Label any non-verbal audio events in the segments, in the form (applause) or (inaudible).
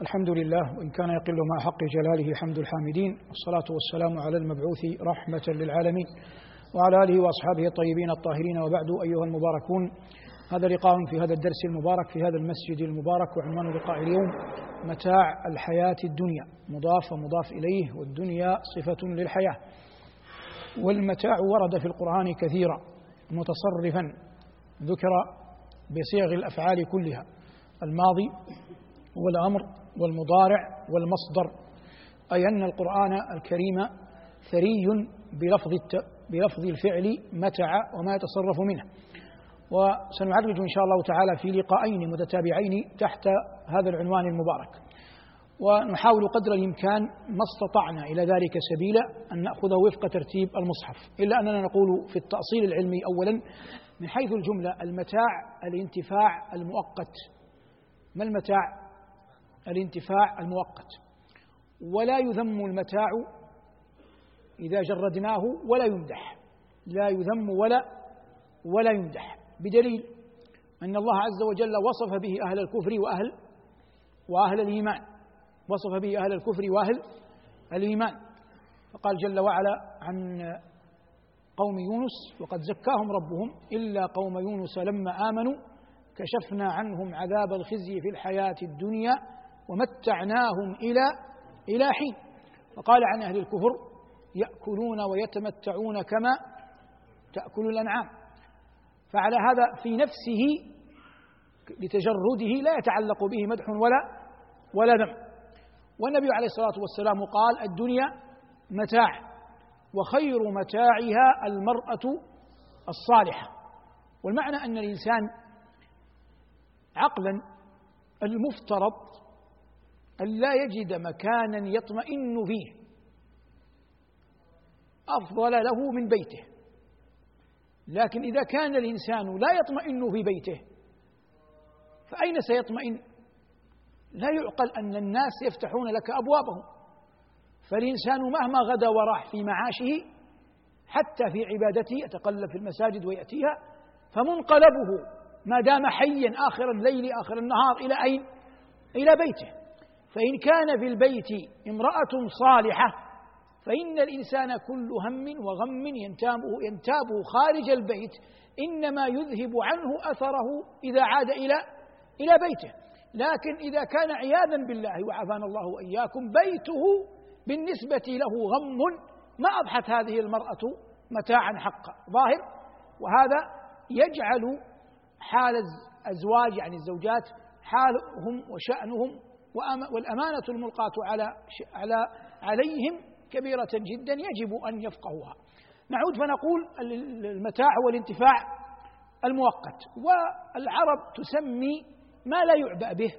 الحمد لله وإن كان يقل مع حق جلاله حمد الحامدين والصلاة والسلام على المبعوث رحمة للعالمين. وعلى آله وأصحابه الطيبين الطاهرين وبعد أيها المباركون. هذا لقاء في هذا الدرس المبارك في هذا المسجد المبارك وعنوان لقاء اليوم متاع الحياة الدنيا. مضاف ومضاف إليه والدنيا صفة للحياة. والمتاع ورد في القرآن كثيرا متصرفا. ذكر بصيغ الأفعال كلها الماضي والأمر والمضارع والمصدر أي أن القرآن الكريم ثري بلفظ بلفظ الفعل متع وما يتصرف منه. وسنعرج إن شاء الله تعالى في لقاءين متتابعين تحت هذا العنوان المبارك. ونحاول قدر الإمكان ما استطعنا إلى ذلك سبيلا أن نأخذه وفق ترتيب المصحف. إلا أننا نقول في التأصيل العلمي أولا من حيث الجملة المتاع الانتفاع المؤقت. ما المتاع؟ الانتفاع المؤقت. ولا يذم المتاع إذا جردناه ولا يمدح. لا يذم ولا ولا يمدح. بدليل أن الله عز وجل وصف به أهل الكفر وأهل وأهل الإيمان. وصف به أهل الكفر وأهل الإيمان. فقال جل وعلا عن قوم يونس وقد زكاهم ربهم إلا قوم يونس لما آمنوا كشفنا عنهم عذاب الخزي في الحياة الدنيا ومتعناهم إلى إلى حين. وقال عن أهل الكفر يأكلون ويتمتعون كما تأكل الأنعام. فعلى هذا في نفسه لتجرده لا يتعلق به مدح ولا ولا ذم. والنبي عليه الصلاة والسلام قال الدنيا متاع وخير متاعها المرأة الصالحة. والمعنى أن الإنسان عقلا المفترض أن لا يجد مكانا يطمئن فيه أفضل له من بيته لكن إذا كان الإنسان لا يطمئن في بيته فأين سيطمئن؟ لا يعقل أن الناس يفتحون لك أبوابهم فالإنسان مهما غدا وراح في معاشه حتى في عبادته يتقلب في المساجد ويأتيها فمنقلبه ما دام حيا آخر الليل آخر النهار إلى أين؟ إلى بيته فإن كان في البيت امرأة صالحة فإن الإنسان كل هم وغم ينتابه ينتابه خارج البيت إنما يذهب عنه أثره إذا عاد إلى إلى بيته. لكن إذا كان عياذا بالله وعافانا الله وإياكم بيته بالنسبة له غم. ما أضحت هذه المرأة متاعا حقا ظاهر. وهذا يجعل حال الأزواج يعني الزوجات حالهم وشأنهم والأمانة الملقاة على على عليهم كبيرة جدا يجب أن يفقهوها. نعود فنقول المتاع هو الانتفاع المؤقت. والعرب تسمي ما لا يعبأ به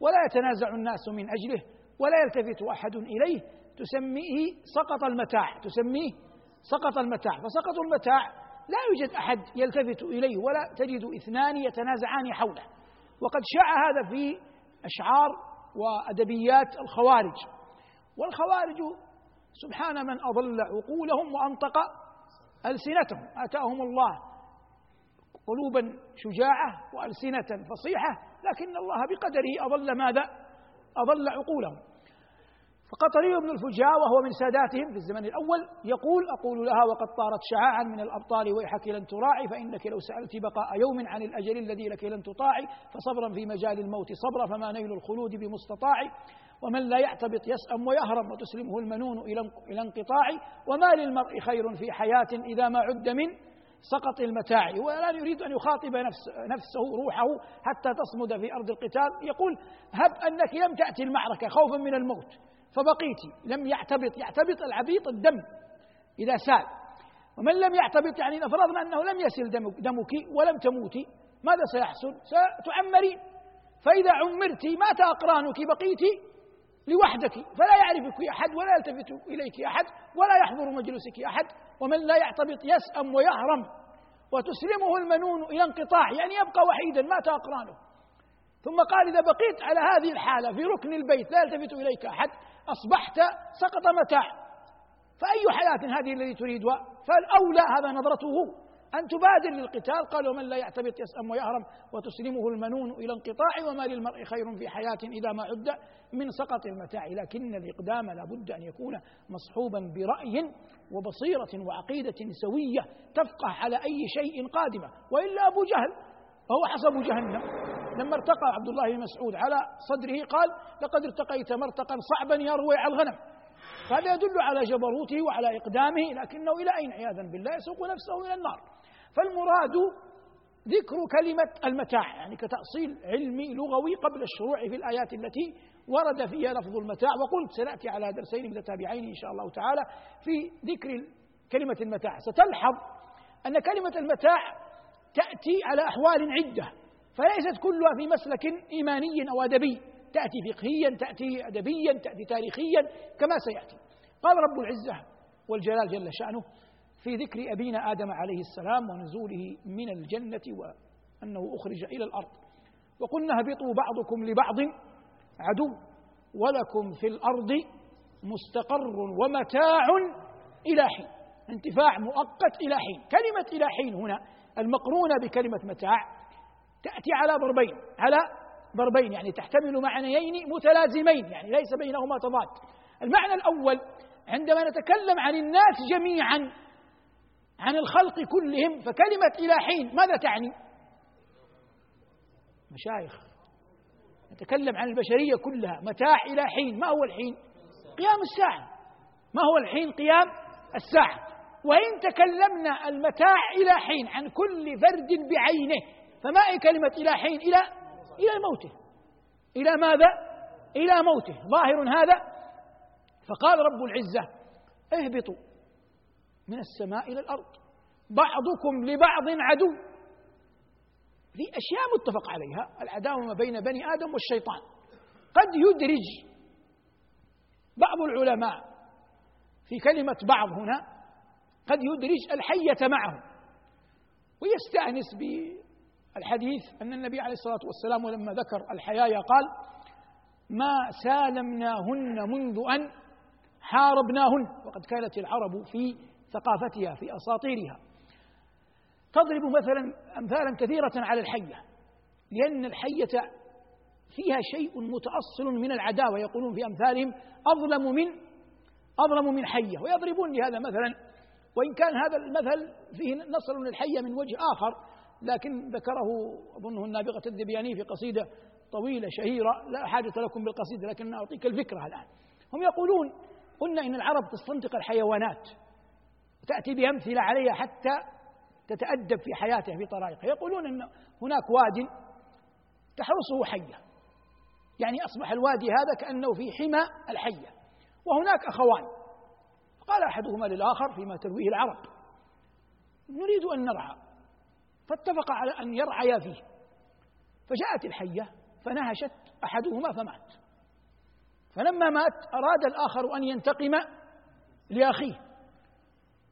ولا يتنازع الناس من أجله ولا يلتفت أحد إليه. تسميه سقط المتاع تسميه سقط المتاع. فسقط المتاع لا يوجد أحد يلتفت إليه ولا تجد اثنان يتنازعان حوله. وقد شاع هذا في أشعار وأدبيات الخوارج. والخوارج سبحان من أضل عقولهم وأنطق ألسنتهم. آتاهم الله قلوبا شجاعة وألسنة فصيحة لكن الله بقدره أضل ماذا؟ أضل عقولهم. فقطري بن الفجاء وهو من ساداتهم في الزمن الأول يقول أقول لها وقد طارت شعاعا من الأبطال ويحك لن تراعي فإنك لو سألت بقاء يوم عن الأجل الذي لك لن تطاعي فصبرا في مجال الموت صبرا فما نيل الخلود بمستطاع ومن لا يعتبط يسأم ويهرم وتسلمه المنون إلى انقطاع وما للمرء خير في حياة إذا ما عد من سقط المتاع. ولا يريد أن يخاطب نفس نفسه روحه حتى تصمد في أرض القتال. يقول هب أنك لم تأتي المعركة خوفا من الموت. فبقيت لم يعتبط. يعتبط العبيط الدم إذا سال. ومن لم يعتبط يعني إذا فرضنا أنه لم يسل دمك ولم تموتي ماذا سيحصل؟ ستعمرين فإذا عمرت مات أقرانك بقيت لوحدك. فلا يعرفك أحد ولا يلتفت إليك أحد ولا يحضر مجلسك أحد. ومن لا يعتبط يسأم ويهرم. وتسلمه المنون إلى انقطاع يعني يبقى وحيدا مات أقرانه. ثم قال إذا بقيت على هذه الحالة في ركن البيت لا يلتفت إليك أحد أصبحت سقط متاع. فأي حياة هذه التي تريدها فالأولى هذا نظرته أن تبادر للقتال. قال ومن لا يعتبط يسأم ويهرم وتسلمه المنون إلى انقطاع وما للمرء خير في حياة إذا ما عد من سقط المتاع. لكن الإقدام لا بد أن يكون مصحوبا برأي وبصيرة وعقيدة سوية تفقه على أي شيء قادمة. وإلا أبو جهل وهو حسب جهنم. لما ارتقى عبد الله بن مسعود على صدره قال لقد ارتقيت مرتقا صعبا يروي على الغنم. هذا يدل على جبروته وعلى إقدامه لكنه إلى أين؟ عياذا بالله يسوق نفسه إلى النار. فالمراد ذكر كلمة المتاع يعني كتأصيل علمي لغوي قبل الشروع في الآيات التي ورد فيها لفظ المتاع. وقلت سنأتي على درسين متتابعين إن شاء الله تعالى في ذكر كلمة المتاع. ستلحظ أن كلمة المتاع تأتي على أحوال عدة. فليست كلها في مسلك إيماني أو أدبي. تأتي فقهيا تأتي أدبيا تأتي تاريخيا كما سيأتي. قال رب العزة والجلال جل شأنه في ذكر أبينا آدم عليه السلام ونزوله من الجنة وأنه أخرج إلى الأرض. وقلنا اهبطوا بعضكم لبعض عدو ولكم في الأرض مستقر ومتاع إلى حين. انتفاع مؤقت إلى حين. كلمة إلى حين هنا المقرونة بكلمة متاع تأتي على ضربين على ضربين يعني تحتمل معنيين متلازمين يعني ليس بينهما تضاد المعنى الأول عندما نتكلم عن الناس جميعا عن الخلق كلهم فكلمة إلى حين ماذا تعني؟ مشايخ نتكلم عن البشرية كلها متاع إلى حين ما هو الحين؟ قيام الساعة ما هو الحين؟ قيام الساعة وإن تكلمنا المتاع إلى حين عن كل فرد بعينه فما هي كلمة إلى حين؟ إلى إلى موته إلى ماذا؟ إلى موته. ظاهر هذا. فقال رب العزة اهبطوا من السماء إلى الأرض. بعضكم لبعض عدو. في أشياء متفق عليها. العداوة ما بين بني آدم والشيطان. قد يدرج بعض العلماء في كلمة بعض هنا. قد يدرج الحية معه ويستأنس بالحديث أن النبي عليه الصلاة والسلام لما ذكر الحياة قال ما سالمناهن منذ أن حاربناهن. وقد كانت العرب في ثقافتها في أساطيرها. تضرب مثلا أمثالا كثيرة على الحية لأن الحية فيها شيء متأصل من العداوة. يقولون في أمثالهم أظلم من أظلم من حية. ويضربون لهذا مثلا وإن كان هذا المثل فيه نصر من الحية من وجه آخر لكن ذكره أظنه النابغة الذبياني في قصيدة طويلة شهيرة لا حاجة لكم بالقصيدة لكن أعطيك الفكرة الآن. هم يقولون قلنا إن العرب تستنطق الحيوانات تأتي بأمثلة عليها حتى تتأدب في حياتها في طرائقها. يقولون أن هناك واد تحرسه حية يعني أصبح الوادي هذا كأنه في حمى الحية وهناك أخوان. قال أحدهما للآخر فيما ترويه العرب نريد أن نرعى. فاتفق على أن يرعيا فيه. فجاءت الحية فنهشت أحدهما فمات. فلما مات أراد الآخر أن ينتقم لأخيه.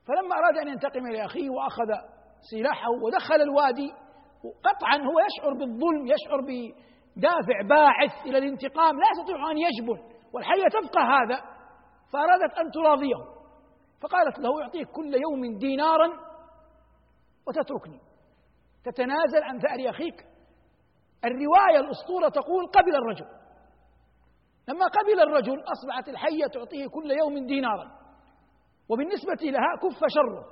فلما أراد أن ينتقم لأخيه وأخذ سلاحه ودخل الوادي قطعا هو يشعر بالظلم يشعر بدافع باعث إلى الانتقام لا يستطيع أن يجبن. والحية تبقى هذا فأرادت أن تراضيه. فقالت له أعطيك كل يوم دينارا وتتركني. تتنازل عن ثأر أخيك. الرواية الأسطورة تقول قبل الرجل. لما قبل الرجل أصبحت الحية تعطيه كل يوم دينارا. وبالنسبة لها كف شره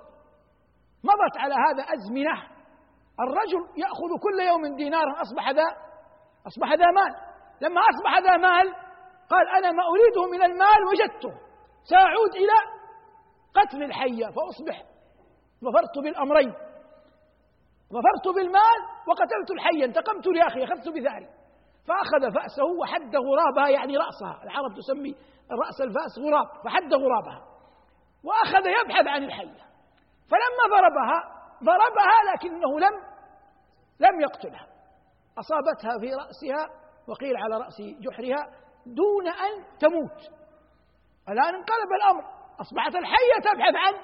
مضت على هذا أزمنة. الرجل يأخذ كل يوم دينارا. أصبح ذا أصبح ذا مال. لما أصبح ذا مال قال أنا ما أريده من المال وجدته. سأعود إلى قتل الحية فأصبح ظفرت بالأمرين. ظفرت بالمال وقتلت الحية انتقمت لأخي أخذت بثأري. فأخذ فأسه وحد غرابها يعني رأسها العرب تسمي رأس الفأس غراب فحد غرابها. وأخذ يبحث عن الحية فلما ضربها ضربها لكنه لم لم يقتلها. أصابتها في رأسها وقيل على رأس جحرها دون أن تموت. الآن انقلب الأمر. أصبحت الحية تبحث عن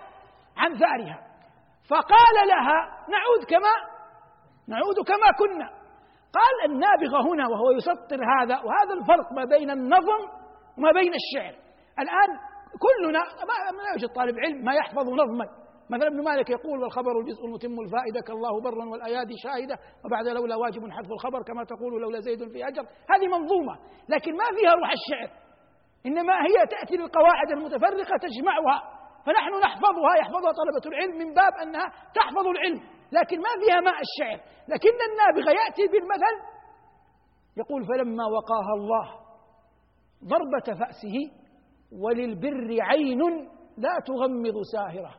عن ثأرها. فقال لها نعود كما نعود كما كنا. قال النابغة هنا وهو يسطر هذا وهذا الفرق ما بين النظم وما بين الشعر. الآن كلنا ما يوجد طالب علم ما يحفظ نظما. مثلا ابن مالك يقول والخبر الجزء المتم الفائدة كالله برا والأيادي شاهدة وبعد لولا واجب حذف الخبر كما تقول لولا زيد في أجر. هذه منظومة لكن ما فيها روح الشعر إنما هي تأتي بالقواعد المتفرقة تجمعها. فنحن نحفظها يحفظها طلبة العلم من باب أنها تحفظ العلم لكن ما فيها ماء الشعر. لكن النابغة يأتي بالمثل يقول فلما وقاها الله ضربة فأسه وللبر عين لا تغمض ساهرة.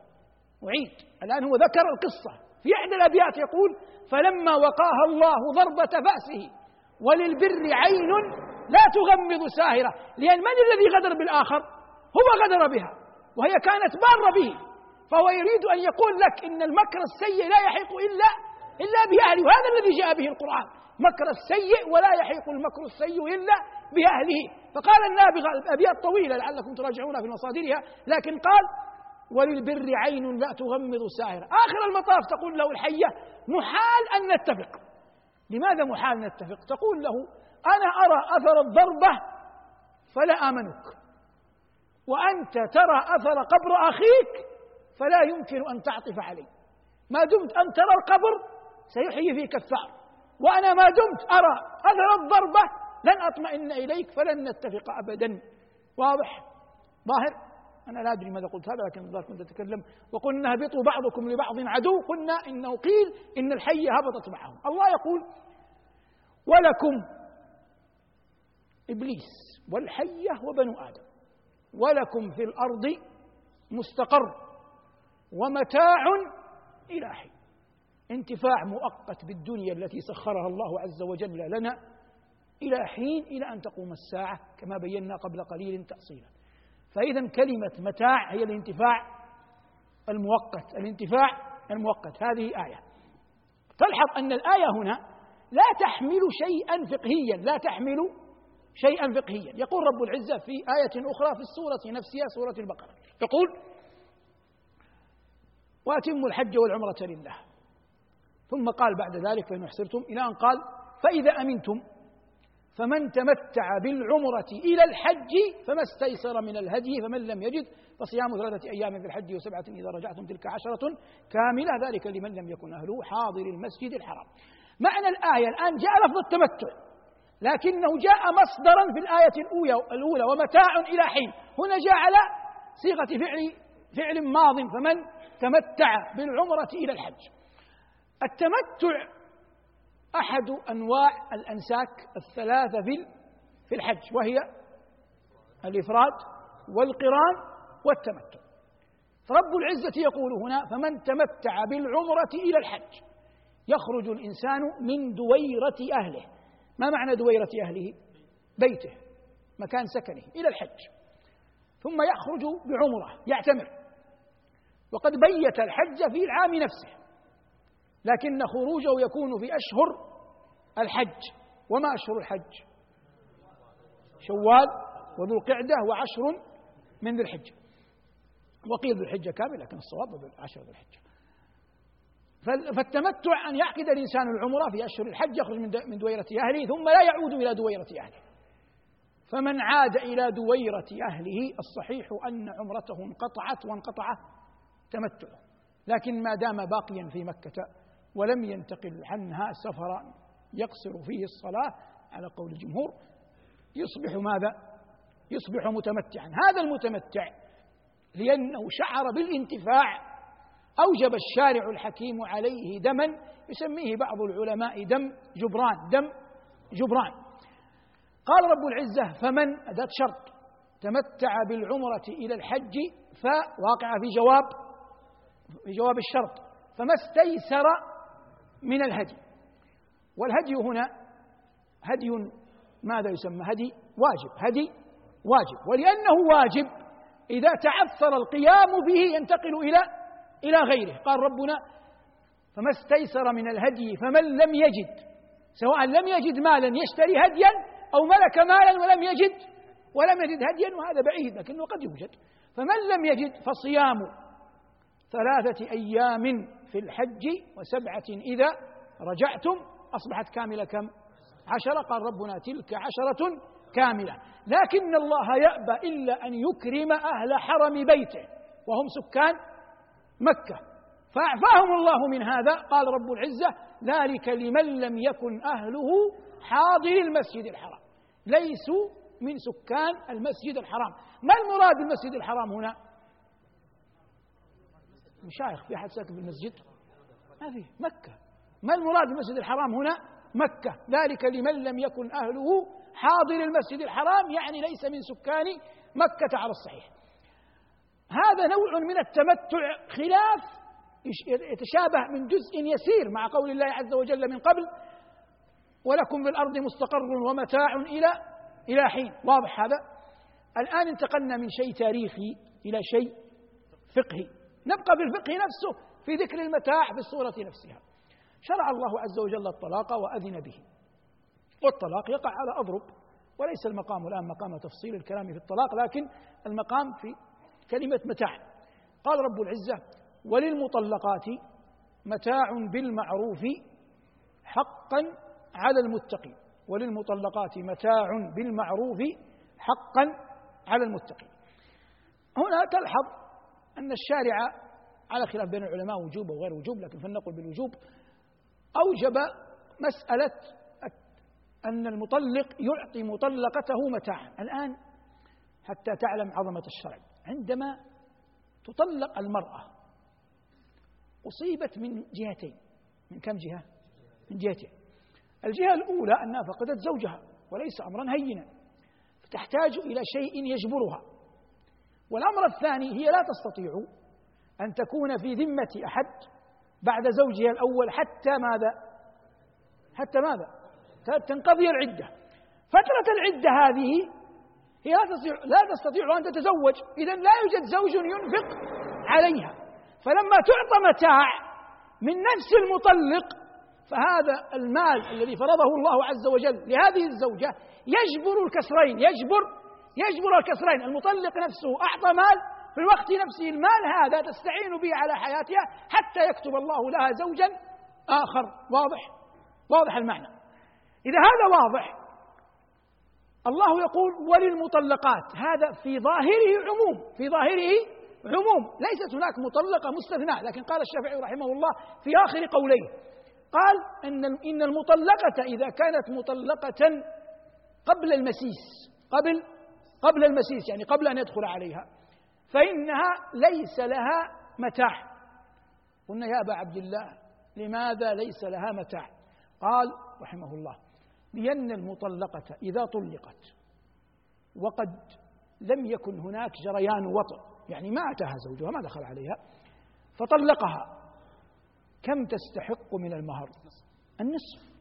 أعيد. الآن هو ذكر القصة. في إحدى الأبيات يقول فلما وقاها الله ضربة فأسه وللبر عين لا تغمض ساهرة. لأن من الذي غدر بالآخر؟ هو غدر بها. وهي كانت بارة به. فهو يريد أن يقول لك إن المكر السيء لا يحيق إلا إلا بأهله. وهذا الذي جاء به القرآن. مكر السيء ولا يحيق المكر السيء إلا بأهله. فقال النابغة الأبيات طويلة لعلكم تراجعونها في مصادرها لكن قال وللبر عين لا تغمض ساهرة آخر المطاف تقول له الحية محال أن نتفق. لماذا محال نتفق؟ تقول له أنا أرى أثر الضربة فلا آمنك. وأنت ترى أثر قبر أخيك فلا يمكن أن تعطف عليه. ما دمت أن ترى القبر سيحيي فيك الثأر. وأنا ما دمت أرى أثر الضربة لن أطمئن إليك فلن نتفق أبدا. واضح؟ ظاهر؟ أنا لا أدري ماذا قلت هذا لكن الظاهر كنت أتكلم. وقلنا اهبطوا بعضكم لبعض عدو قلنا إنه قيل إن الحية هبطت معهم. الله يقول ولكم إبليس والحية وبنو آدم. ولكم في الأرض مستقر ومتاع إلى حين. انتفاع مؤقت بالدنيا التي سخرها الله عز وجل لنا إلى حين إلى أن تقوم الساعة كما بينا قبل قليل تأصيلا. فإذا كلمة متاع هي الانتفاع المؤقت الانتفاع المؤقت. هذه آية. تلحظ أن الآية هنا لا تحمل شيئا فقهيا لا تحمل شيئا فقهيا. يقول رب العزة في آية أخرى في السورة نفسها سورة البقرة. يقول وأتموا الحج والعمرة لله. ثم قال بعد ذلك فإن أحسرتم إلى أن قال فإذا أمنتم فمن تمتع بالعمرة إلى الحج فما استيسر من الهدي فمن لم يجد فصيام ثلاثة أيام في الحج وسبعة إذا رجعتم تلك عشرة كاملة ذلك لمن لم يكن أهله حاضر المسجد الحرام. معنى الآية الآن جاء لفظ التمتع. لكنه جاء مصدرا في الآية الأولى, الأولى ومتاع إلى حين. هنا جاء على صيغة فعل فعل ماض فمن؟ تمتع بالعمرة إلى الحج. التمتع أحد أنواع الأنساك الثلاثة في في الحج وهي الإفراد والقران والتمتع. فرب العزة يقول هنا فمن تمتع بالعمرة إلى الحج يخرج الإنسان من دويرة أهله. ما معنى دويرة أهله؟ بيته مكان سكنه إلى الحج. ثم يخرج بعمرة يعتمر. وقد بيت الحج في العام نفسه لكن خروجه يكون في أشهر الحج. وما أشهر الحج؟ شوال وذو القعدة وعشر من ذي الحجة وقيل ذو الحجة كامل لكن الصواب عشر ذي الحجة. فالتمتع أن يعقد الإنسان العمرة في أشهر الحج يخرج من دويرة أهله ثم لا يعود إلى دويرة أهله. فمن عاد إلى دويرة أهله الصحيح أن عمرته انقطعت وانقطع تمتعه لكن ما دام باقيا في مكة ولم ينتقل عنها سفرا يقصر فيه الصلاة على قول الجمهور يصبح ماذا؟ يصبح متمتعا. هذا المتمتع لأنه شعر بالانتفاع أوجب الشارع الحكيم عليه دما يسميه بعض العلماء دم جبران دم جبران. قال رب العزة فمن؟ أداة شرط. تمتع بالعمرة إلى الحج فواقع في جواب في جواب الشرط. فما استيسر من الهدي. والهدي هنا هدي ماذا يسمى؟ هدي واجب هدي واجب. ولأنه واجب إذا تعثر القيام به ينتقل إلى إلى غيره. قال ربنا فما استيسر من الهدي فمن لم يجد سواء لم يجد مالا يشتري هديا أو ملك مالا ولم يجد ولم يجد هديا وهذا بعيد لكنه قد يوجد. فمن لم يجد فصيام ثلاثة أيام في الحج وسبعة إذا رجعتم أصبحت كاملة كم؟ عشرة. قال ربنا تلك عشرة كاملة. لكن الله يأبى إلا أن يكرم أهل حرم بيته وهم سكان مكة. فأعفاهم الله من هذا. قال رب العزة ذلك لمن لم يكن أهله حاضر المسجد الحرام. ليسوا من سكان المسجد الحرام. ما المراد بالمسجد الحرام هنا؟ مشايخ في أحد ساكن في المسجد؟ ما في. مكة. ما المراد بالمسجد الحرام هنا؟ مكة. ذلك لمن لم يكن أهله حاضر المسجد الحرام يعني ليس من سكان مكة على الصحيح. هذا نوع من التمتع خلاف يتشابه من جزء يسير مع قول الله عز وجل من قبل ولكم في الأرض مستقر ومتاع إلى إلى حين. واضح هذا؟ الآن انتقلنا من شيء تاريخي إلى شيء فقهي. نبقى في الفقه نفسه في ذكر المتاع في الصورة نفسها. شرع الله عز وجل الطلاق وأذن به. والطلاق يقع على أضرب وليس المقام الآن مقام تفصيل الكلام في الطلاق لكن المقام في كلمة متاع. قال رب العزة وللمطلقات متاع بالمعروف حقا على المتقين. وللمطلقات متاع بالمعروف حقا على المتقين. هنا تلحظ أن الشارع على خلاف بين العلماء وجوب وغير وجوب لكن فلنقل بالوجوب أوجب مسألة أن المطلق يعطي مطلقته متاعا. الآن حتى تعلم عظمة الشرع. عندما تطلق المرأة أصيبت من جهتين من كم جهة؟ من جهتين الجهة الأولى أنها فقدت زوجها وليس أمرا هينا فتحتاج إلى شيء يجبرها والأمر الثاني هي لا تستطيع أن تكون في ذمة أحد بعد زوجها الأول حتى ماذا؟ حتى ماذا؟ تنقضي العدة فترة العدة هذه هي لا تستطيع لا تستطيع أن تتزوج. إذا لا يوجد زوج ينفق عليها. فلما تعطى متاع من نفس المطلق فهذا المال الذي فرضه الله عز وجل لهذه الزوجة يجبر الكسرين يجبر يجبر الكسرين. المطلق نفسه أعطى مال في الوقت نفسه المال هذا تستعين به على حياتها حتى يكتب الله لها زوجا آخر. واضح؟ واضح المعنى. إذا هذا واضح الله يقول وللمطلقات. هذا في ظاهره عموم في ظاهره عموم. ليست هناك مطلقة مستثناء. لكن قال الشافعي رحمه الله في آخر قوليه قال إن إن المطلقة إذا كانت مطلقة قبل المسيس قبل قبل المسيس يعني قبل أن يدخل عليها فإنها ليس لها متاع. قلنا يا أبا عبد الله لماذا ليس لها متاع؟ قال رحمه الله لأن المطلقة إذا طلقت. وقد لم يكن هناك جريان وطئ يعني ما أتاها زوجها ما دخل عليها فطلقها. كم تستحق من المهر؟ النصف.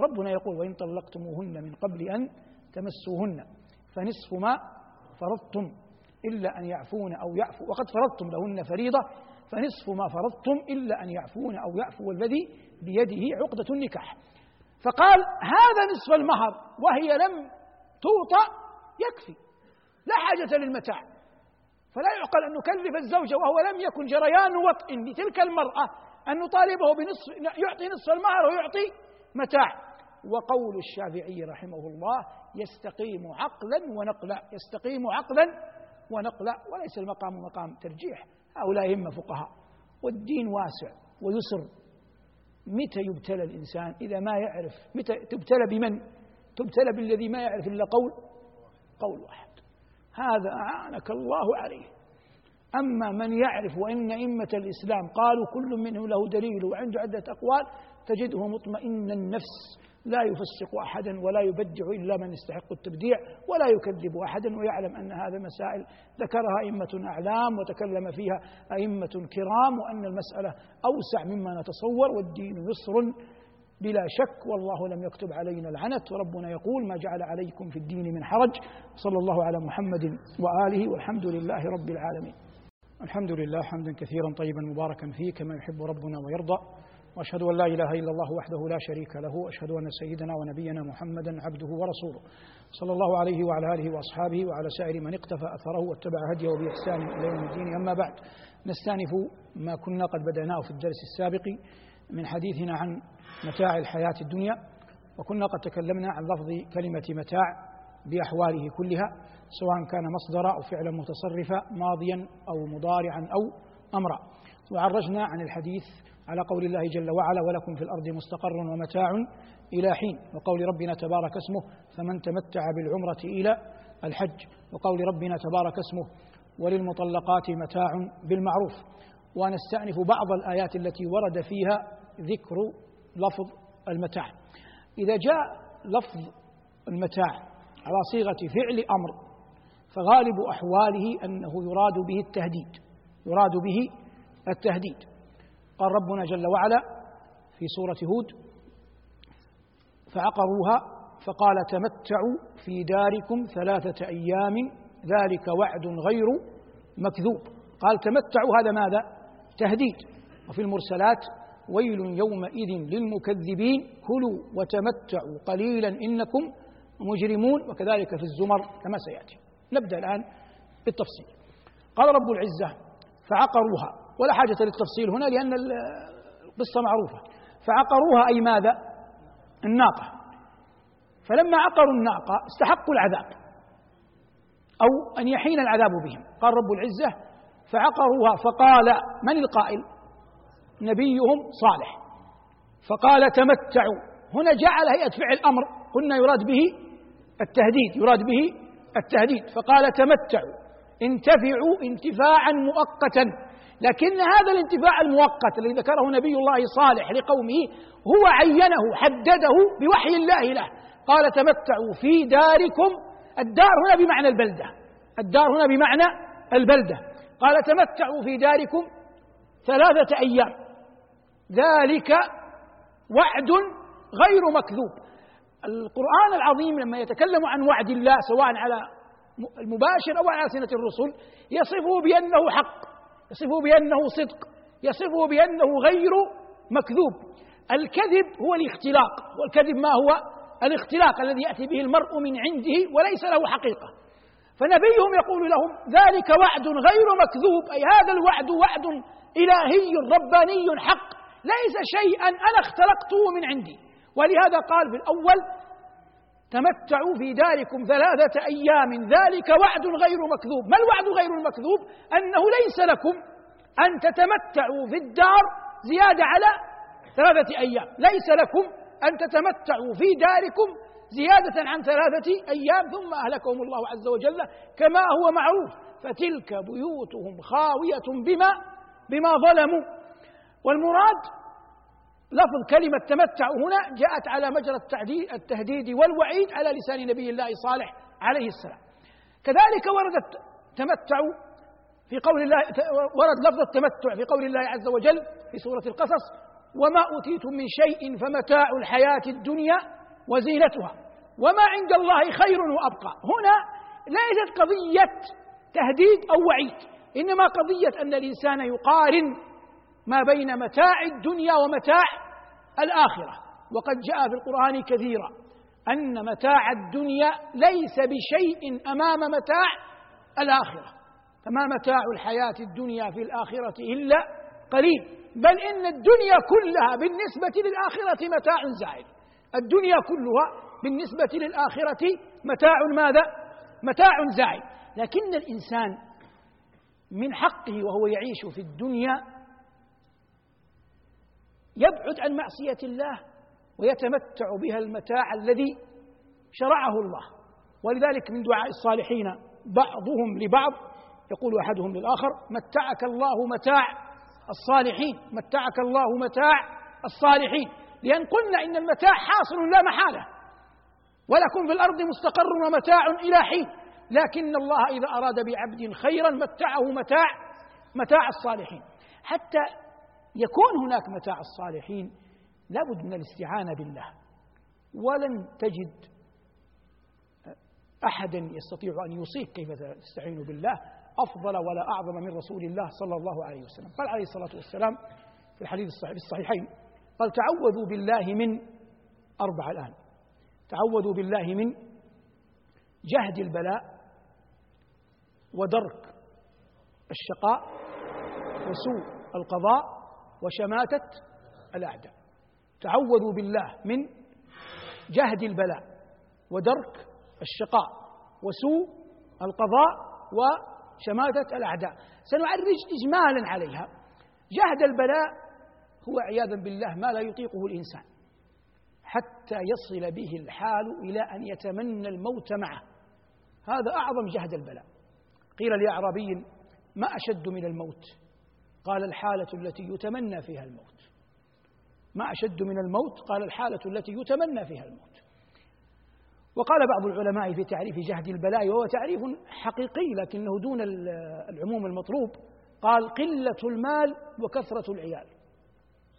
ربنا يقول وإن طلقتموهن من قبل أن تمسوهن فنصف ما فرضتم إلا أن يعفون أو يعفو وقد فرضتم لهن فريضة فنصف ما فرضتم إلا أن يعفون أو يعفو الذي بيده عقدة النكاح. فقال هذا نصف المهر وهي لم توطأ يكفي. لا حاجة للمتاع. فلا يعقل أن نكلف الزوج وهو لم يكن جريان وطء لتلك المرأة أن نطالبه بنصف يعطي نصف المهر ويعطي متاع. وقول الشافعي رحمه الله يستقيم عقلا ونقلا يستقيم عقلا ونقلا وليس المقام مقام ترجيح. هؤلاء هم فقهاء والدين واسع ويسر. متى يبتلى الإنسان إذا ما يعرف؟ متى تبتلى بمن؟ تبتلى بالذي ما يعرف إلا قول قول واحد. هذا أعانك الله عليه. أما من يعرف وإن أئمة الإسلام قالوا كل منه له دليل وعنده عدة أقوال تجده مطمئن النفس. لا يفسق أحدا ولا يبدع إلا من يستحق التبديع ولا يكذب أحدا ويعلم أن هذا مسائل ذكرها أئمة أعلام وتكلم فيها أئمة كرام وأن المسألة أوسع مما نتصور والدين يسر بلا شك والله لم يكتب علينا العنت وربنا يقول ما جعل عليكم في الدين من حرج صلى الله على محمد وآله والحمد لله رب العالمين. الحمد لله حمدا كثيرا طيبا مباركا فيه كما يحب ربنا ويرضى. وأشهد أن لا إله إلا الله وحده لا شريك له وأشهد أن سيدنا ونبينا محمدا عبده ورسوله. صلى الله عليه وعلى آله وأصحابه وعلى سائر من اقتفى أثره واتبع هديه بإحسان إلى يوم الدين. أما بعد نستأنف ما كنا قد بدأناه في الدرس السابق من حديثنا عن متاع الحياة الدنيا وكنا قد تكلمنا عن لفظ كلمة متاع بأحواله كلها سواء كان مصدرا أو فعلا متصرفا ماضيا أو مضارعا أو أمرا. وعرجنا عن الحديث على قول الله جل وعلا ولكم في الأرض مستقر ومتاع إلى حين وقول ربنا تبارك اسمه فمن تمتع بالعمرة إلى الحج وقول ربنا تبارك اسمه وللمطلقات متاع بالمعروف ونستأنف بعض الآيات التي ورد فيها ذكر لفظ المتاع. إذا جاء لفظ المتاع على صيغة فعل أمر فغالب أحواله أنه يراد به التهديد يراد به التهديد. قال ربنا جل وعلا في سورة هود فعقروها فقال تمتعوا في داركم ثلاثة أيام ذلك وعد غير مكذوب. قال تمتعوا هذا ماذا؟ تهديد. وفي المرسلات ويل يومئذ للمكذبين كلوا وتمتعوا قليلا إنكم مجرمون وكذلك في الزمر كما سيأتي. نبدأ الآن بالتفصيل. قال رب العزة فعقروها. ولا حاجة للتفصيل هنا لأن القصة معروفة. فعقروها أي ماذا؟ الناقة. فلما عقروا الناقة استحقوا العذاب أو أن يحين العذاب بهم. قال رب العزة فعقروها فقال من القائل؟ نبيهم صالح. فقال تمتعوا. هنا جعل هيئة فعل أمر قلنا يراد به التهديد يراد به التهديد. فقال تمتعوا. انتفعوا انتفاعا مؤقتا. لكن هذا الانتفاع المؤقت الذي ذكره نبي الله صالح لقومه هو عينه حدده بوحي الله له. قال تمتعوا في داركم. الدار هنا بمعنى البلدة. الدار هنا بمعنى البلدة. قال تمتعوا في داركم ثلاثة أيام. ذلك وعد غير مكذوب. القرآن العظيم لما يتكلم عن وعد الله سواء على المباشر أو على ألسنة الرسل يصفه بأنه حق. يصفه بأنه صدق يصفه بأنه غير مكذوب. الكذب هو الاختلاق والكذب ما هو؟ الاختلاق الذي يأتي به المرء من عنده وليس له حقيقة. فنبيهم يقول لهم ذلك وعد غير مكذوب أي هذا الوعد وعد إلهي رباني حق ليس شيئا أنا اختلقته من عندي. ولهذا قال في الأول تمتعوا في داركم ثلاثة أيام. ذلك وعد غير مكذوب. ما الوعد غير المكذوب؟ أنه ليس لكم أن تتمتعوا في الدار زيادة على ثلاثة أيام. ليس لكم أن تتمتعوا في داركم زيادة عن ثلاثة أيام. ثم أهلكهم الله عز وجل كما هو معروف. فتلك بيوتهم خاوية بما بما ظلموا. والمراد لفظ كلمة تمتع هنا جاءت على مجرى التهديد والوعيد على لسان نبي الله صالح عليه السلام. كذلك وردت تمتعوا في قول الله ورد لفظ التمتع في قول الله عز وجل في سورة القصص وما أوتيتم من شيء فمتاع الحياة الدنيا وزينتها وما عند الله خير وأبقى. هنا ليست قضية تهديد أو وعيد إنما قضية أن الإنسان يقارن ما بين متاع الدنيا ومتاع الآخرة. وقد جاء في القرآن كثيرا أن متاع الدنيا ليس بشيء أمام متاع الآخرة. فما متاع الحياة الدنيا في الآخرة إلا قليل. بل إن الدنيا كلها بالنسبة للآخرة متاع زائل الدنيا كلها بالنسبة للآخرة متاع ماذا؟ متاع زائل لكن الإنسان من حقه وهو يعيش في الدنيا يبعد عن معصية الله ويتمتع بها المتاع الذي شرعه الله. ولذلك من دعاء الصالحين بعضهم لبعض يقول أحدهم للآخر متعك الله متاع الصالحين متعك الله متاع الصالحين. لأن قلنا إن المتاع حاصل لا محالة ولكم في الأرض مستقر ومتاع إلى حين. لكن الله إذا أراد بعبد خيرا متعه متاع متاع الصالحين. حتى يكون هناك متاع الصالحين لابد من الاستعانة بالله ولن تجد أحدا يستطيع أن يوصيك كيف تستعين بالله أفضل ولا أعظم من رسول الله صلى الله عليه وسلم. قال عليه الصلاة والسلام في الحديث الصحيحين قال تعوذوا بالله من أربع الآن. تعوذوا بالله من جهد البلاء ودرك الشقاء وسوء القضاء وشماتة الأعداء. تعوذوا بالله من جهد البلاء ودرك الشقاء وسوء القضاء وشماتة الأعداء. سنعرج إجمالا عليها. جهد البلاء هو عياذا بالله ما لا يطيقه الإنسان حتى يصل به الحال إلى أن يتمنى الموت معه. هذا أعظم جهد البلاء. قيل لأعرابي ما أشد من الموت؟ قال الحالة التي يتمنى فيها الموت. ما أشد من الموت قال الحالة التي يتمنى فيها الموت. وقال بعض العلماء في تعريف جهد البلاء وهو تعريف حقيقي لكنه دون العموم المطلوب قال قلة المال وكثرة العيال.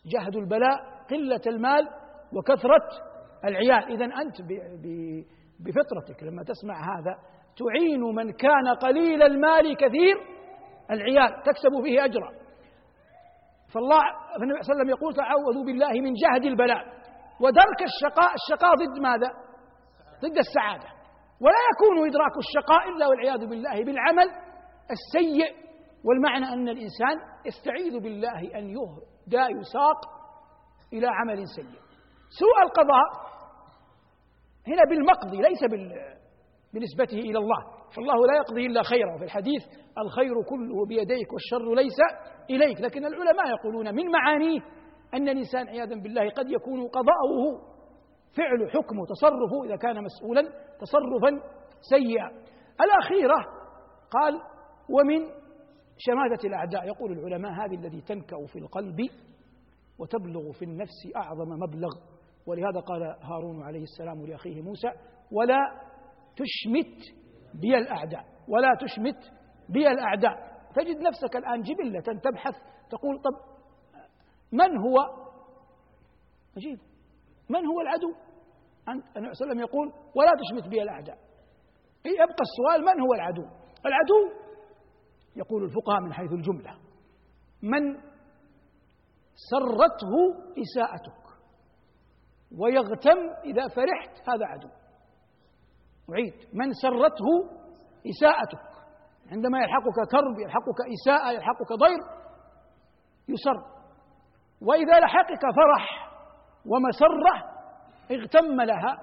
جهد البلاء قلة المال وكثرة العيال. إذا أنت بفطرتك لما تسمع هذا تعين من كان قليل المال كثير العيال تكسب فيه أجرا. فالله النبي صلى الله عليه وسلم يقول تعوذوا بالله من جهد البلاء ودرك الشقاء الشقاء ضد ماذا؟ ضد السعادة. ولا يكون إدراك الشقاء إلا والعياذ بالله بالعمل السيء. والمعنى أن الإنسان يستعيذ بالله أن يهدى يساق إلى عمل سيء. سوء القضاء هنا بالمقضي ليس بنسبته إلى الله فالله لا يقضي إلا خيرا وفي الحديث الخير كله بيديك والشر ليس إليك لكن العلماء يقولون من معانيه أن الإنسان عياذا بالله قد يكون قضاؤه فعل حكمه تصرفه إذا كان مسؤولا تصرفا سيئا. الأخيرة قال ومن شماتة الأعداء يقول العلماء هذه الذي تنكأ في القلب وتبلغ في النفس أعظم مبلغ ولهذا قال هارون عليه السلام لأخيه موسى ولا تشمت بي الأعداء ولا تشمت بي الأعداء. تجد نفسك الآن جبلة تبحث تقول طب من هو؟ عجيب. من هو العدو؟ النبي صلى الله عليه وسلم يقول ولا تشمت بي الأعداء. يبقى السؤال من هو العدو؟ العدو يقول الفقهاء من حيث الجملة من سرته إساءتك ويغتم إذا فرحت هذا عدو. أعيد من سرته إساءتك. عندما يلحقك كرب يلحقك إساءة يلحقك ضير يسر. وإذا لحقك فرح ومسرة اغتم لها.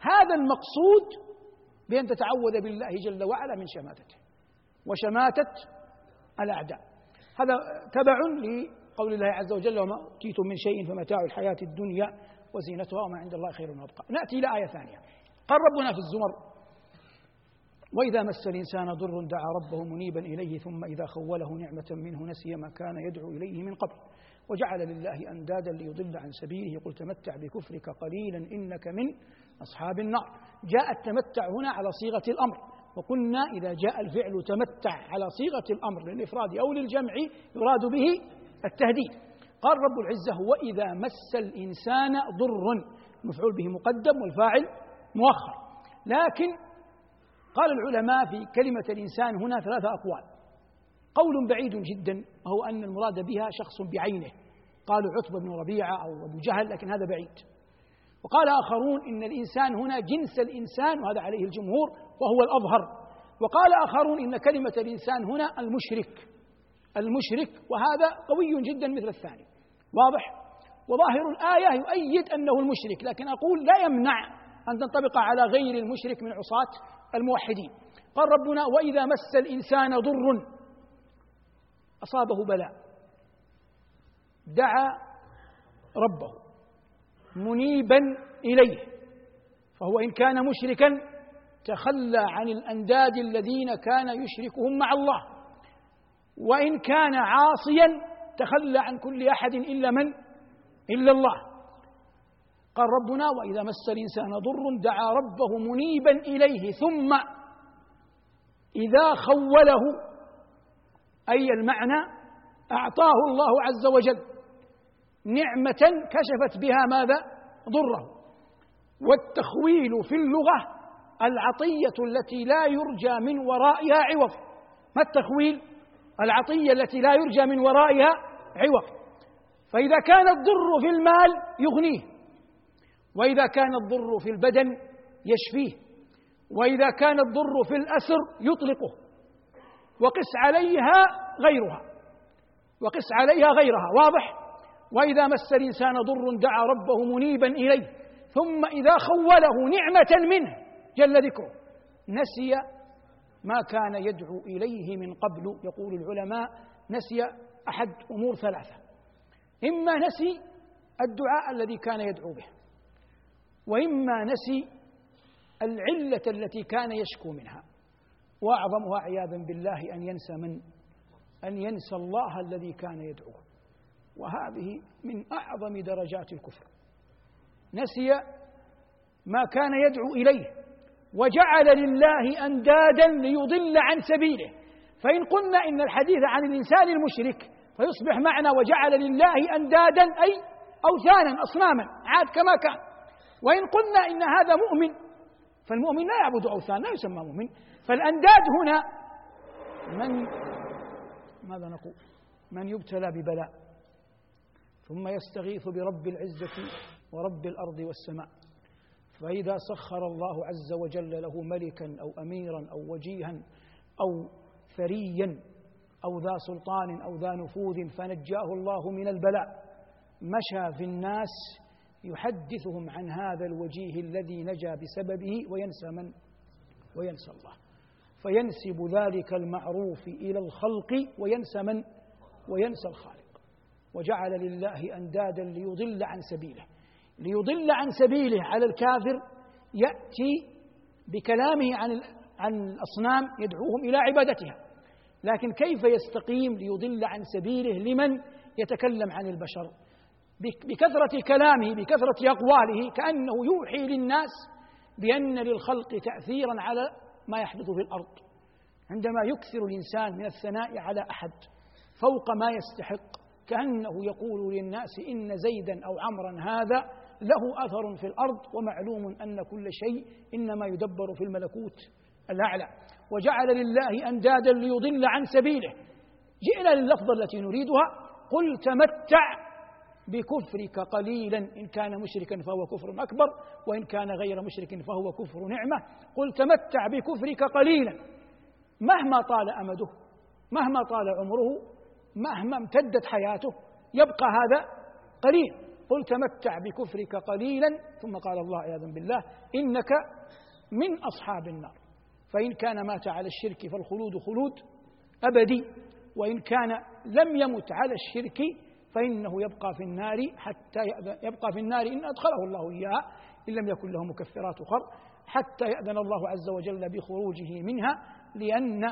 هذا المقصود بأن تتعوذ بالله جل وعلا من شماتته وشماتة الأعداء. هذا تبع لقول الله عز وجل وما أوتيتم من شيء فمتاع الحياة الدنيا وزينتها وما عند الله خير وأبقى. نأتي إلى آية ثانية. قال ربنا في الزمر. وإذا مس الإنسان ضر دعا ربه منيبا إليه ثم إذا خوله نعمة منه نسي ما كان يدعو إليه من قبل. وجعل لله أندادا ليضل عن سبيله. قل تمتع بكفرك قليلا إنك من أصحاب النار. جاء التمتع هنا على صيغة الأمر. وقلنا إذا جاء الفعل تمتع على صيغة الأمر للإفراد أو للجمع يراد به التهديد. قال رب العزة وإذا مس الإنسان ضر مفعول به مقدم والفاعل مؤخر. لكن قال العلماء في كلمة الإنسان هنا ثلاثة أقوال. قول بعيد جدا وهو أن المراد بها شخص بعينه. قالوا عتبة بن ربيعة أو أبو جهل لكن هذا بعيد. وقال آخرون إن الإنسان هنا جنس الإنسان وهذا عليه الجمهور وهو الأظهر. وقال آخرون إن كلمة الإنسان هنا المشرك. المشرك وهذا قوي جدا مثل الثاني. واضح؟ وظاهر الآية يؤيد أنه المشرك لكن أقول لا يمنع أن تنطبق على غير المشرك من عصاة الموحدين. قال ربنا وإذا مس الإنسان ضر أصابه بلاء. دعا ربه منيبا إليه فهو إن كان مشركا تخلى عن الأنداد الذين كان يشركهم مع الله. وإن كان عاصيا تخلى عن كل أحد إلا من؟ إلا الله. قال ربنا وإذا مس الإنسان ضر دعا ربه منيبا إليه ثم إذا خوله أي المعنى أعطاه الله عز وجل نعمة كشفت بها ماذا؟ ضره والتخويل في اللغة العطية التي لا يرجى من ورائها عوض ما التخويل؟ العطية التي لا يرجى من ورائها عوض فإذا كان الضر في المال يغنيه وإذا كان الضر في البدن يشفيه وإذا كان الضر في الأسر يطلقه وقس عليها غيرها وقس عليها غيرها واضح؟ وإذا مس الإنسان ضر دعا ربه منيبا إليه ثم إذا خوله نعمة منه جل ذكره نسي ما كان يدعو إليه من قبل يقول العلماء نسي أحد أمور ثلاثة إما نسي الدعاء الذي كان يدعو به. وإما نسي العلة التي كان يشكو منها. وأعظمها عياذا بالله أن ينسى من؟ أن ينسى الله الذي كان يدعوه. وهذه من أعظم درجات الكفر. نسي ما كان يدعو إليه وجعل لله أندادا ليضل عن سبيله. فإن قلنا إن الحديث عن الإنسان المشرك فيصبح معنى وجعل لله أندادا أي أوثانا أصناما عاد كما كان. وإن قلنا إن هذا مؤمن فالمؤمن لا يعبد أوثان لا يسمى مؤمن. فالأنداد هنا من ماذا نقول؟ من يبتلى ببلاء ثم يستغيث برب العزة ورب الأرض والسماء. فإذا سخر الله عز وجل له ملكا أو أميرا أو وجيها أو ثريا أو ذا سلطان أو ذا نفوذ فنجاه الله من البلاء. مشى في الناس يحدثهم عن هذا الوجيه الذي نجا بسببه وينسى من؟ وينسى الله. فينسب ذلك المعروف إلى الخلق وينسى من؟ وينسى الخالق. وجعل لله أندادا ليضل عن سبيله. ليضل عن سبيله على الكافر يأتي بكلامه عن عن الأصنام يدعوهم إلى عبادتها. لكن كيف يستقيم ليضل عن سبيله؟ لمن يتكلم عن البشر؟ بكثرة كلامه بكثرة أقواله كأنه يوحي للناس بأن للخلق تأثيرا على ما يحدث في الأرض. عندما يكثر الإنسان من الثناء على أحد فوق ما يستحق كأنه يقول للناس إن زيدا أو عمرا هذا له أثر في الأرض ومعلوم أن كل شيء إنما يدبر في الملكوت الأعلى. وجعل لله أندادا ليضل عن سبيله. جئنا لللفظة التي نريدها قل تمتع بكفرك قليلا. إن كان مشركا فهو كفر أكبر وإن كان غير مشرك فهو كفر نعمة. قل تمتع بكفرك قليلا. مهما طال أمده مهما طال عمره مهما امتدت حياته يبقى هذا قليل. قل تمتع بكفرك قليلا. ثم قال الله عياذا بالله إنك من أصحاب النار. فإن كان مات على الشرك فالخلود خلود أبدي وإن كان لم يمت على الشرك فإنه يبقى في النار حتى يبقى في النار إن أدخله الله إياها إن لم يكن له مكفرات أخر حتى يأذن الله عز وجل بخروجه منها لأن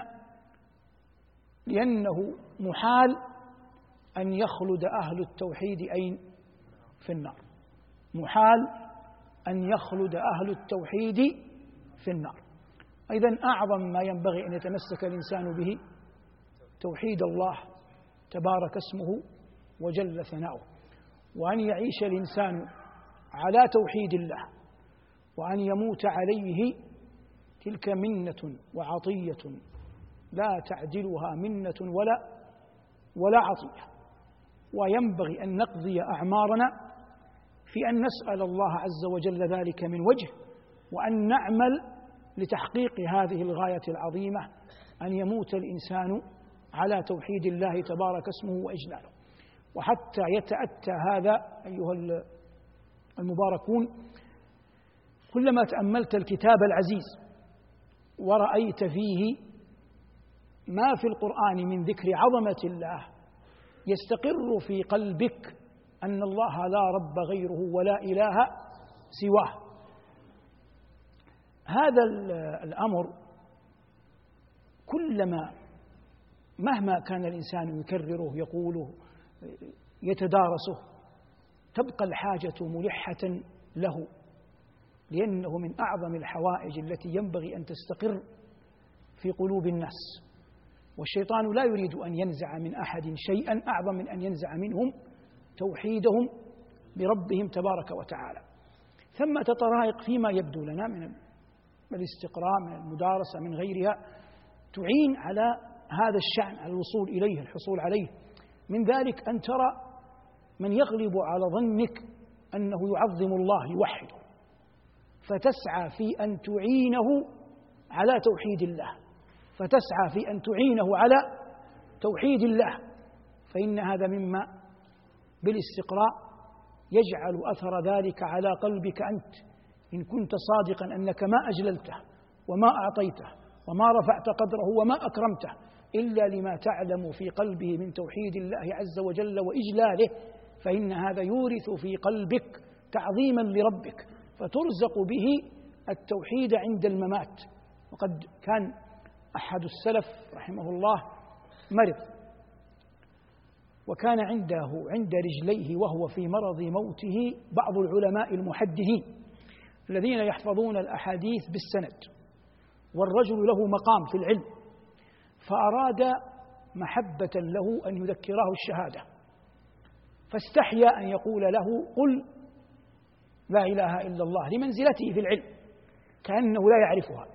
لأنه محال أن يخلد أهل التوحيد أين؟ في النار. محال أن يخلد أهل التوحيد في النار. إذا أعظم ما ينبغي أن يتمسك الإنسان به توحيد الله تبارك اسمه وجل ثناؤه وأن يعيش الإنسان على توحيد الله وأن يموت عليه تلك منة وعطية لا تعدلها منة ولا ولا عطية. وينبغي أن نقضي أعمارنا في أن نسأل الله عز وجل ذلك من وجه وأن نعمل لتحقيق هذه الغاية العظيمة أن يموت الإنسان على توحيد الله تبارك اسمه وإجلاله. وحتى يتأتى هذا أيها المباركون كلما تأملت الكتاب العزيز ورأيت فيه ما في القرآن من ذكر عظمة الله يستقر في قلبك أن الله لا رب غيره ولا إله سواه. هذا الأمر كلما مهما كان الإنسان يكرره يقوله يتدارسه تبقى الحاجة ملحة له لأنه من أعظم الحوائج التي ينبغي أن تستقر في قلوب الناس. والشيطان لا يريد أن ينزع من أحد شيئا أعظم من أن ينزع منهم توحيدهم بربهم تبارك وتعالى. ثم تطرائق فيما يبدو لنا من الاستقراء من المدارسة من غيرها تعين على هذا الشأن على الوصول إليه الحصول عليه. من ذلك أن ترى من يغلب على ظنك أنه يعظم الله يوحده فتسعى في أن تعينه على توحيد الله فتسعى في أن تعينه على توحيد الله فإن هذا مما بالاستقراء يجعل أثر ذلك على قلبك أنت إن كنت صادقا أنك ما أجللته وما أعطيته وما رفعت قدره وما أكرمته إلا لما تعلم في قلبه من توحيد الله عز وجل وإجلاله فإن هذا يورث في قلبك تعظيما لربك فترزق به التوحيد عند الممات. وقد كان أحد السلف رحمه الله مرض وكان عنده عند رجليه وهو في مرض موته بعض العلماء المحدثين الذين يحفظون الأحاديث بالسند والرجل له مقام في العلم. فأراد محبة له أن يذكره الشهادة. فاستحيا أن يقول له قل لا إله إلا الله لمنزلته في العلم كأنه لا يعرفها.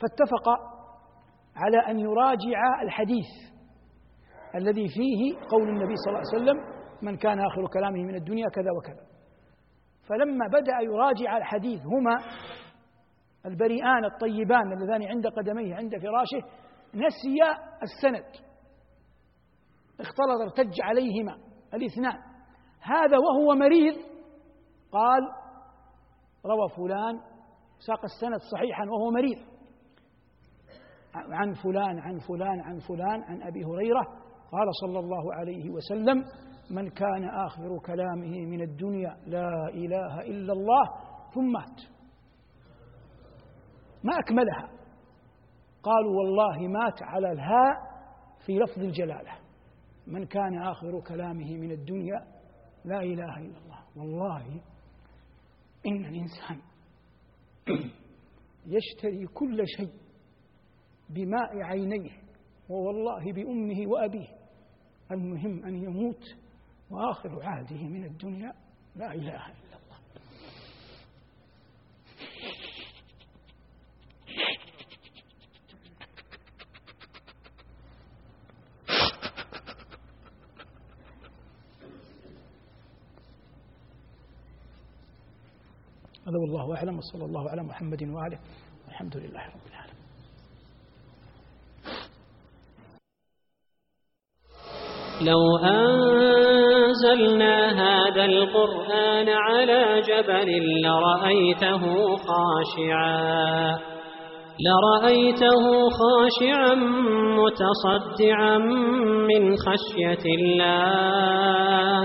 فاتفق على أن يراجع الحديث الذي فيه قول النبي صلى الله عليه وسلم من كان آخر كلامه من الدنيا كذا وكذا. فلما بدأ يراجع الحديث هما البريئان الطيبان اللذان عند قدميه عند فراشه نسي السند. اختلط ارتج عليهما. الاثنان. هذا وهو مريض. قال روى فلان ساق السند صحيحا وهو مريض. عن فلان عن فلان عن فلان عن أبي هريرة. قال صلى الله عليه وسلم من كان آخر كلامه من الدنيا لا إله إلا الله ثم مات. ما أكملها. قالوا والله مات على الهاء في لفظ الجلالة. من كان آخر كلامه من الدنيا؟ لا إله إلا الله. والله إن الإنسان (clears throat) يشتري كل شيء بماء عينيه ووالله بأمه وأبيه. المهم أن يموت وآخر عهده من الدنيا. لا إله إلا هذا والله أعلم وصلى الله على محمد وآله. والحمد لله رب العالمين. لو أنزلنا هذا القرآن على جبل لرأيته خاشعا لرأيته خاشعا متصدعا من خشية الله.